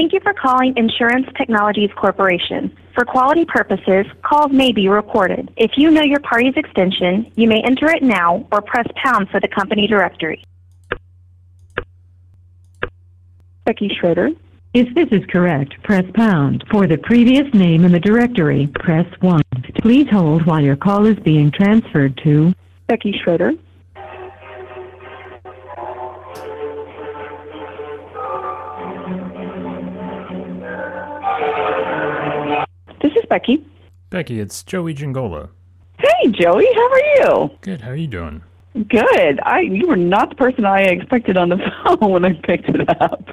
Thank you for calling Insurance Technologies Corporation. For quality purposes, calls may be recorded. If you know your party's extension, you may enter it now or press pound for the company directory. Becky Schroeder. If this is correct, press pound. For the previous name in the directory, press 1. Please hold while your call is being transferred to Becky Schroeder. Becky. Becky, it's Joey Giangola. Hey, Joey, how are you? Good. How are you doing? Good. I you were not the person I expected on the phone when I picked it up.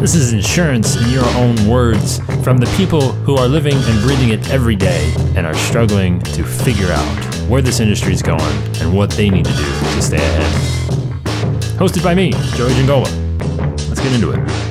This is insurance in your own words from the people who are living and breathing it every day and are struggling to figure out where this industry is going and what they need to do to stay ahead. Hosted by me, Joey Giangola. Let's get into it.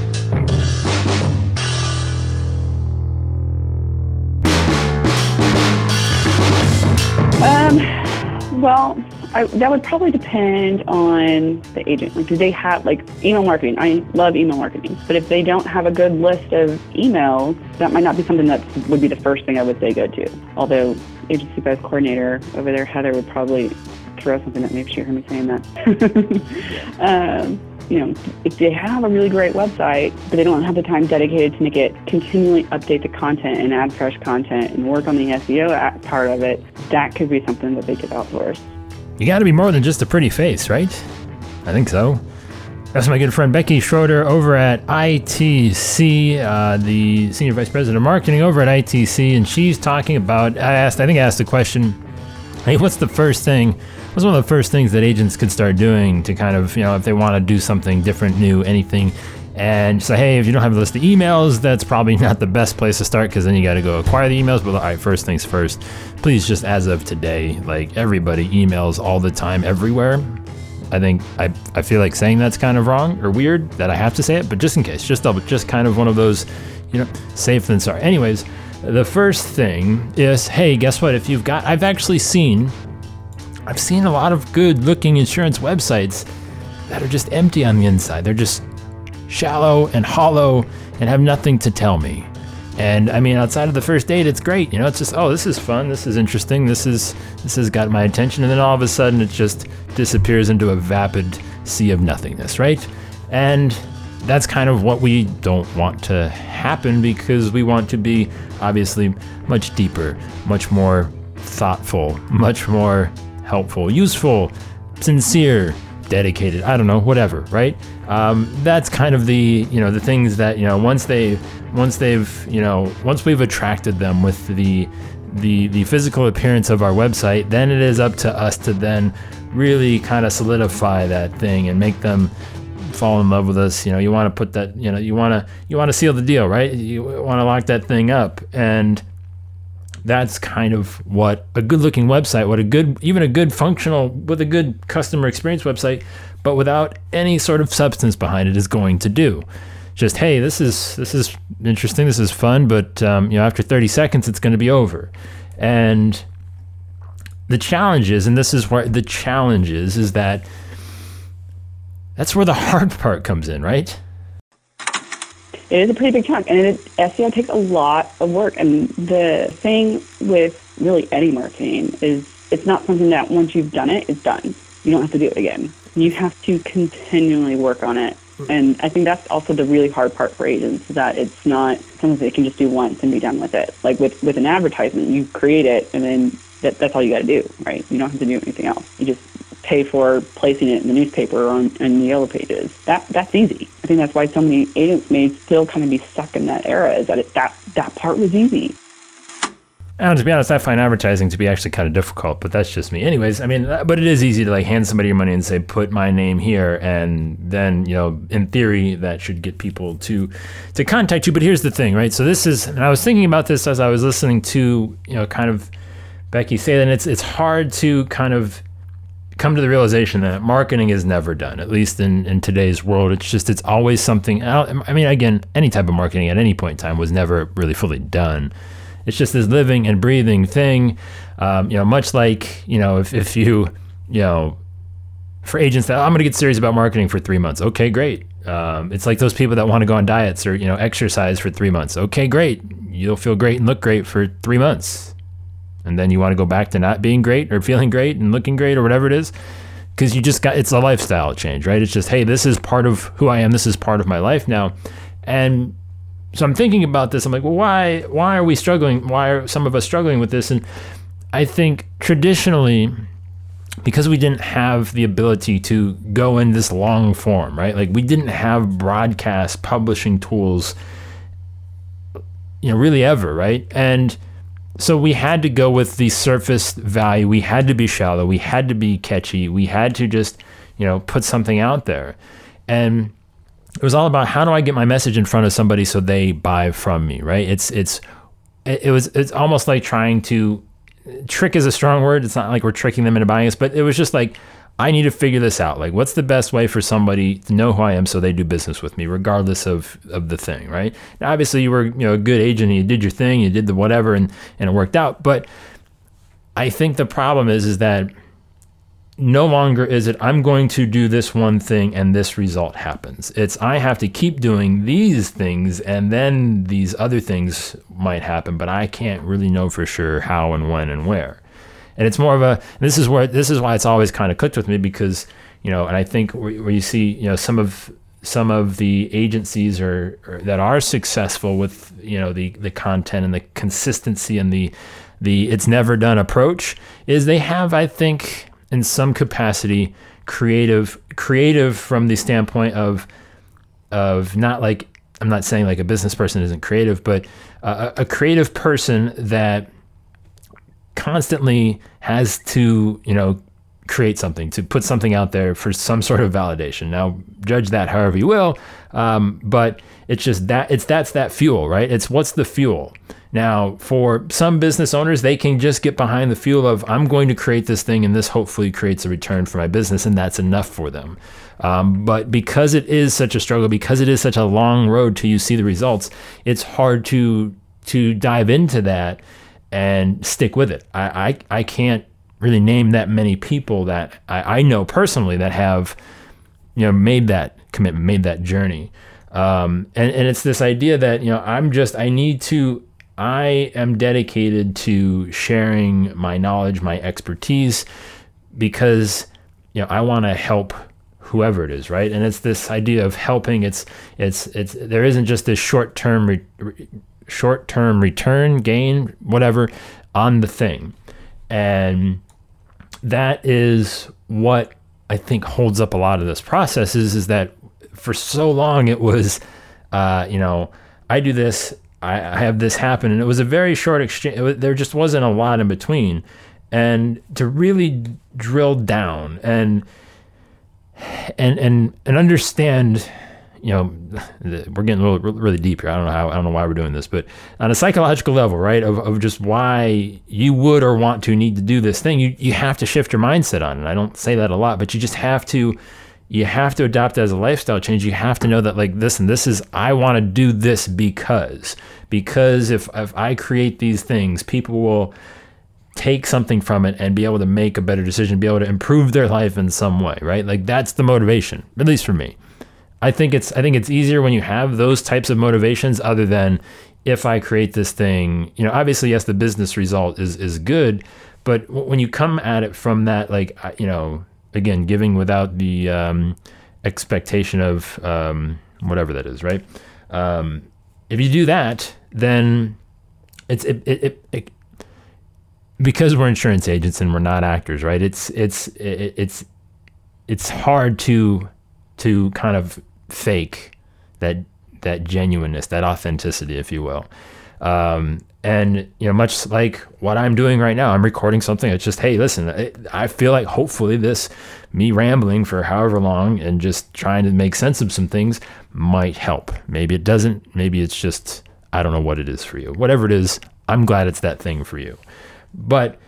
Well, I, that would probably depend on the agent. Like, do they have like email marketing? I love email marketing, but if they don't have a good list of emails, that might not be something that would be the first thing I would say go to. Although agency vice coordinator over there, Heather, would probably throw something at me if she heard me saying that. um, you know, if they have a really great website, but they don't have the time dedicated to make it continually update the content and add fresh content and work on the SEO part of it, that could be something that they could outsource. You got to be more than just a pretty face, right? I think so. That's my good friend Becky Schroeder over at ITC, uh, the Senior Vice President of Marketing over at ITC, and she's talking about. I asked, I think I asked the question, hey, what's the first thing? What's one of the first things that agents could start doing to kind of, you know, if they want to do something different, new, anything? And say, hey, if you don't have a list of emails, that's probably not the best place to start because then you got to go acquire the emails. But all right, first things first, please just as of today, like everybody emails all the time, everywhere. I think I, I feel like saying that's kind of wrong or weird that I have to say it, but just in case, just double, just kind of one of those, you know, safe than sorry. Anyways, the first thing is, hey, guess what? If you've got, I've actually seen, I've seen a lot of good looking insurance websites that are just empty on the inside. They're just shallow and hollow and have nothing to tell me. And I mean, outside of the first date, it's great. You know, it's just, oh, this is fun. This is interesting. This is this has got my attention. And then all of a sudden, it just disappears into a vapid sea of nothingness, right? And that's kind of what we don't want to happen because we want to be obviously much deeper, much more thoughtful, much more helpful, useful, sincere, dedicated. I don't know, whatever, right? Um, that's kind of the you know the things that you know once they once they've you know once we've attracted them with the the the physical appearance of our website, then it is up to us to then really kind of solidify that thing and make them fall in love with us. You know, you want to put that, you know, you want to you want to seal the deal, right? You want to lock that thing up, and that's kind of what a good looking website, what a good, even a good functional, with a good customer experience website, but without any sort of substance behind it is going to do. Just hey, this is this is interesting, this is fun, but um, you know, after 30 seconds, it's going to be over, and the challenge is, and this is where the challenge is, is that that's where the hard part comes in, right? It is a pretty big chunk, and it, SEO takes a lot of work. And the thing with really any marketing is it's not something that once you've done it, it's done. You don't have to do it again. You have to continually work on it. Hmm. And I think that's also the really hard part for agents is that it's not something they can just do once and be done with it. Like with, with an advertisement, you create it and then that, that's all you got to do, right? You don't have to do anything else. You just pay for placing it in the newspaper or on in the yellow pages. That that's easy. I think that's why so many agents may still kind of be stuck in that era. Is that it, that that part was easy. And to be honest, I find advertising to be actually kind of difficult, but that's just me. Anyways, I mean, uh, but it is easy to like hand somebody your money and say, put my name here, and then you know, in theory, that should get people to to contact you. But here's the thing, right? So this is, and I was thinking about this as I was listening to you know, kind of Becky say that it's it's hard to kind of come to the realization that marketing is never done at least in, in today's world. It's just it's always something i mean again any type of marketing at any point in time was never really fully done. It's just this living and breathing thing. Um, you know much like you know if, if you you know for agents that i'm going to get serious about marketing for three months. Okay great. Um, it's like those people that want to go on diets or you know exercise for three months. Okay, great, you'll feel great and look great for three months, and then you want to go back to not being great or feeling great and looking great or whatever it is, because you just got it's a lifestyle change, right? It's just hey, this is part of who I am. This is part of my life now, and so I'm thinking about this. I'm like, well, why why are we struggling? Why are some of us struggling with this? And I think traditionally because we didn't have the ability to go in this long form, right? Like we didn't have broadcast publishing tools, you know, really ever, right? And so we had to go with the surface value. We had to be shallow. We had to be catchy. We had to just, you know, put something out there. And it was all about how do I get my message in front of somebody so they buy from me, right? It's it's it was it's almost like trying to trick is a strong word. It's not like we're tricking them into buying us, but it was just like, I need to figure this out. Like, what's the best way for somebody to know who I am so they do business with me, regardless of, of the thing, right? Now, obviously, you were you know a good agent and you did your thing, you did the whatever, and and it worked out. But I think the problem is is that no longer is it I'm going to do this one thing and this result happens. It's I have to keep doing these things and then these other things might happen, but I can't really know for sure how and when and where. And it's more of a this is where this is why it's always kind of clicked with me because you know, and I think where, where you see you know some of some of the agencies are, that are successful with you know the the content and the consistency and the the it's never done approach is they have I think in some capacity creative creative from the standpoint of of not like I'm not saying like a business person isn't creative, but a creative person that constantly has to you know create something to put something out there for some sort of validation. Now judge that however you will, um, but it's just that it's that's that fuel, right? It's what's the fuel. Now, for some business owners, they can just get behind the fuel of, I'm going to create this thing and this hopefully creates a return for my business, and that's enough for them. Um, but because it is such a struggle, because it is such a long road till you see the results, it's hard to to dive into that and stick with it. I, I, I can't really name that many people that I, I know personally that have you know made that commitment, made that journey. Um, and, and it's this idea that you know I'm just I need to I am dedicated to sharing my knowledge, my expertise, because you know I want to help whoever it is, right? And it's this idea of helping. It's it's it's there isn't just this short term re, short term return gain, whatever, on the thing, and that is what I think holds up a lot of this process. Is is that for so long it was, uh, you know, I do this I, I have this happen, and it was a very short exchange. Was, there just wasn't a lot in between, and to really drill down and and and and understand you know we're getting little really deep here i don't know how i don't know why we're doing this but on a psychological level right of, of just why you would or want to need to do this thing you you have to shift your mindset on it i don't say that a lot but you just have to you have to adopt as a lifestyle change. You have to know that like this and this is I want to do this because because if if I create these things, people will take something from it and be able to make a better decision, be able to improve their life in some way, right? Like that's the motivation, at least for me. I think it's I think it's easier when you have those types of motivations other than if I create this thing, you know, obviously yes the business result is is good, but when you come at it from that like you know, again, giving without the um, expectation of um, whatever that is, right? Um, if you do that, then it's it, it, it, it, because we're insurance agents and we're not actors, right? It's it's it's it's hard to to kind of fake that that genuineness, that authenticity, if you will. Um, and you know, much like what I'm doing right now, I'm recording something. It's just, hey, listen, I feel like hopefully this me rambling for however long and just trying to make sense of some things might help. Maybe it doesn't. Maybe it's just I don't know what it is for you. Whatever it is, I'm glad it's that thing for you. But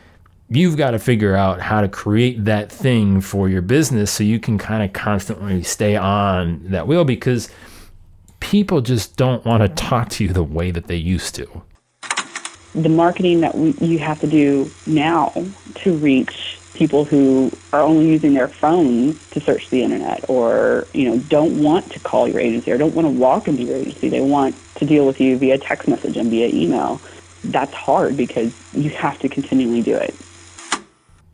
you've got to figure out how to create that thing for your business so you can kind of constantly stay on that wheel because people just don't want to talk to you the way that they used to. The marketing that we, you have to do now to reach people who are only using their phones to search the internet or you know don't want to call your agency or don't want to walk into your agency. They want to deal with you via text message and via email. That's hard because you have to continually do it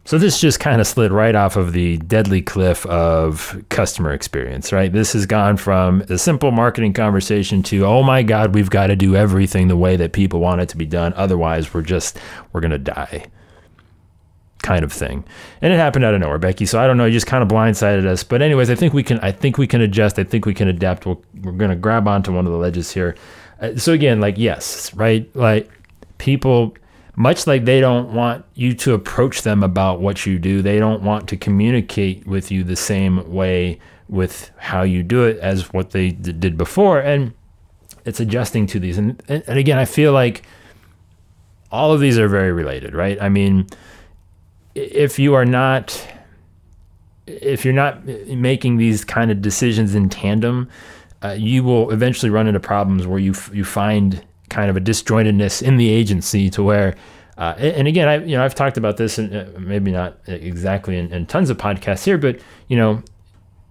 so this just kind of slid right off of the deadly cliff of customer experience, right? This has gone from a simple marketing conversation to, oh my God, we've got to do everything the way that people want it to be done. Otherwise, we're just, we're going to die kind of thing. And it happened out of nowhere, Becky. So I don't know, you just kind of blindsided us. But anyways, I think we can I think we can adjust. I think we can adapt. we we are going to grab onto one of the ledges here. Uh, so again, like yes, right? Like people much like they don't want you to approach them about what you do, they don't want to communicate with you the same way with how you do it as what they d- did before. And it's adjusting to these. And, and, and again, I feel like all of these are very related, right? I mean, if you are not if you're not making these kind of decisions in tandem, uh, you will eventually run into problems where you f- you find kind of a disjointedness in the agency to where uh, and again I you know I've talked about this and uh, maybe not exactly in, in tons of podcasts here but you know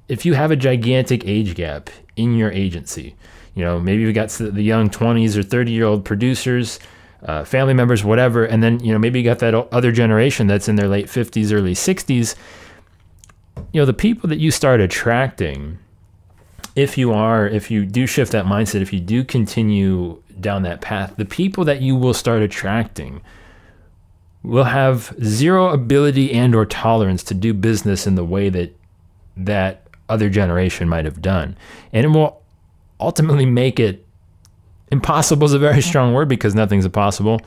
if you have a gigantic age gap in your agency you know maybe you've got the young 20s or 30 year old producers uh, family members, whatever, and then you know maybe you got that other generation that's in their late 50s, early 60s. You know, the people that you start attracting, if you are, if you do shift that mindset, if you do continue down that path, the people that you will start attracting will have zero ability and or tolerance to do business in the way that that other generation might have done, and it will ultimately make it impossible is a very strong word because nothing's impossible,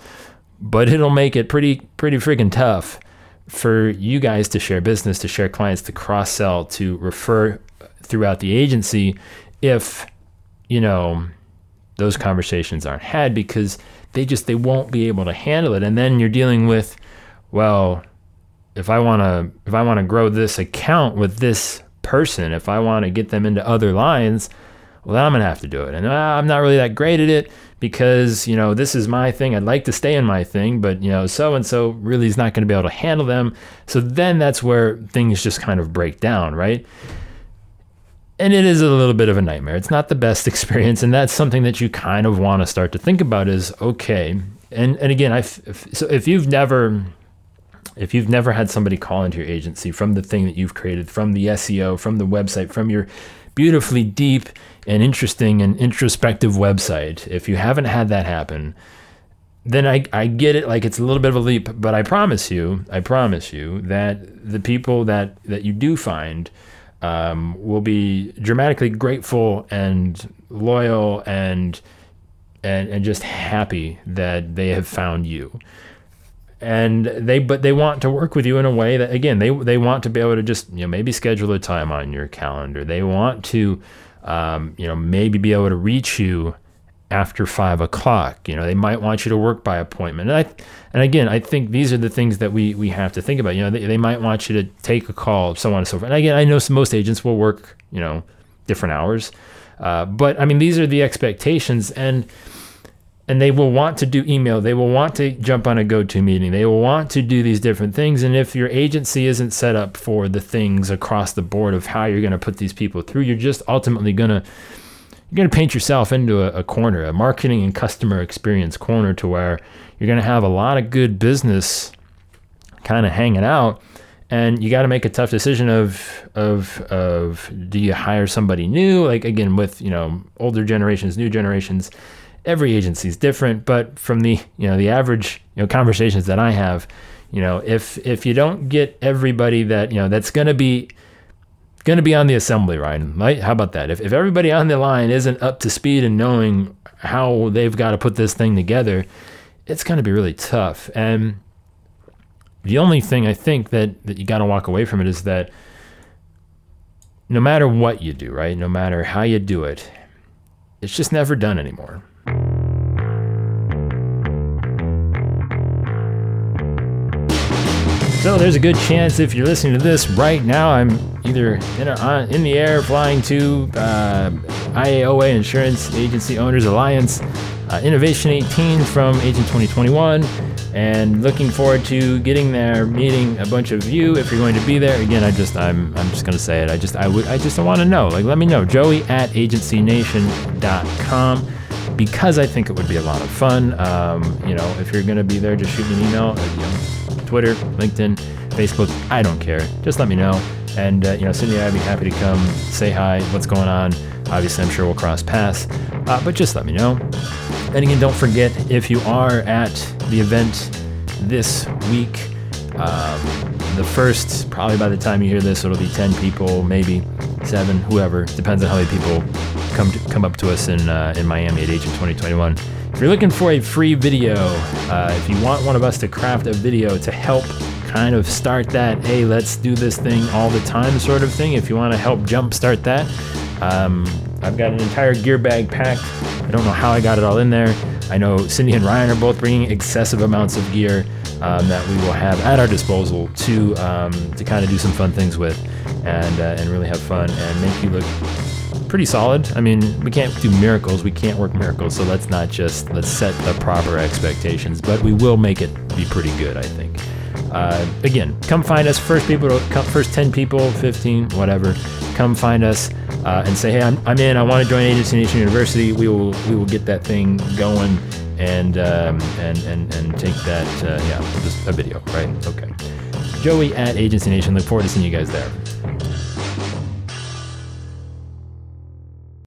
but it'll make it pretty pretty freaking tough for you guys to share business, to share clients, to cross sell, to refer throughout the agency if you know those conversations aren't had because they just they won't be able to handle it and then you're dealing with well if I want to if I want to grow this account with this person if I want to get them into other lines well, then I'm going to have to do it. And uh, I'm not really that great at it because, you know, this is my thing. I'd like to stay in my thing, but, you know, so and so really is not going to be able to handle them. So then that's where things just kind of break down, right? And it is a little bit of a nightmare. It's not the best experience. And that's something that you kind of want to start to think about is okay. And, and again, I so if you've never if you've never had somebody call into your agency from the thing that you've created, from the SEO, from the website, from your beautifully deep and interesting and introspective website, if you haven't had that happen, then I, I get it like it's a little bit of a leap, but I promise you, I promise you that the people that, that you do find um, will be dramatically grateful and loyal and, and and just happy that they have found you. And they but they want to work with you in a way that again they they want to be able to just you know maybe schedule a time on your calendar. They want to um, you know, maybe be able to reach you after five o'clock. You know, they might want you to work by appointment. And, I, and again, I think these are the things that we, we have to think about. You know, they, they might want you to take a call, so on and so forth. And again, I know some, most agents will work, you know, different hours. Uh, but I mean, these are the expectations. And, and they will want to do email. They will want to jump on a go-to meeting. They will want to do these different things. And if your agency isn't set up for the things across the board of how you're going to put these people through, you're just ultimately going to you're going to paint yourself into a, a, corner, a marketing and customer experience corner, to where you're going to have a lot of good business kind of hanging out, and you got to make a tough decision of of of do you hire somebody new, like again with you know older generations, new generations every agency is different, but from the you know the average you know conversations that I have, you know if if you don't get everybody that you know that's going to be going to be on the assembly line, right? How about that? If if everybody on the line isn't up to speed and knowing how they've got to put this thing together, it's going to be really tough. And the only thing I think that that you got to walk away from it is that no matter what you do, right? No matter how you do it, it's just never done anymore. So there's a good chance if you're listening to this right now, I'm either in, a, in the air flying to uh, IAOA Insurance Agency Owners Alliance, uh, Innovation 18 from Agent 2021, and looking forward to getting there, meeting a bunch of you if you're going to be there. Again, I just I'm I'm just gonna say it. I just I would I just want to know. Like, let me know. Joey at agencynation.com because I think it would be a lot of fun. Um, you know, if you're gonna be there, just shoot me an email. Uh, you know, Twitter, LinkedIn, Facebook. I don't care. Just let me know. And uh, you know, Cindy, I'd be happy to come say hi. What's going on? Obviously, I'm sure we'll cross paths. Uh, but just let me know. And again, don't forget if you are at the event this week, um, the first, probably by the time you hear this, it'll be 10 people, maybe seven, whoever. Depends on how many people come to, come up to us in, uh, in Miami at Agent 2021. If you're looking for a free video, uh, if you want one of us to craft a video to help kind of start that, hey, let's do this thing all the time sort of thing, if you want to help jumpstart that, um, I've got an entire gear bag packed. I don't know how I got it all in there. I know Cindy and Ryan are both bringing excessive amounts of gear um, that we will have at our disposal to um, to kind of do some fun things with, and uh, and really have fun and make you look pretty solid. I mean, we can't do miracles. We can't work miracles. So let's not just let's set the proper expectations, but we will make it be pretty good. I think. Uh, again, come find us. First people, come, first ten people, fifteen, whatever. Come find us uh, and say, hey, I'm, I'm in. I want to join Agency Nation University. We will we will get that thing going and um, and and and take that. Uh, yeah, just a video, right? Okay. Joey at Agency Nation. Look forward to seeing you guys there.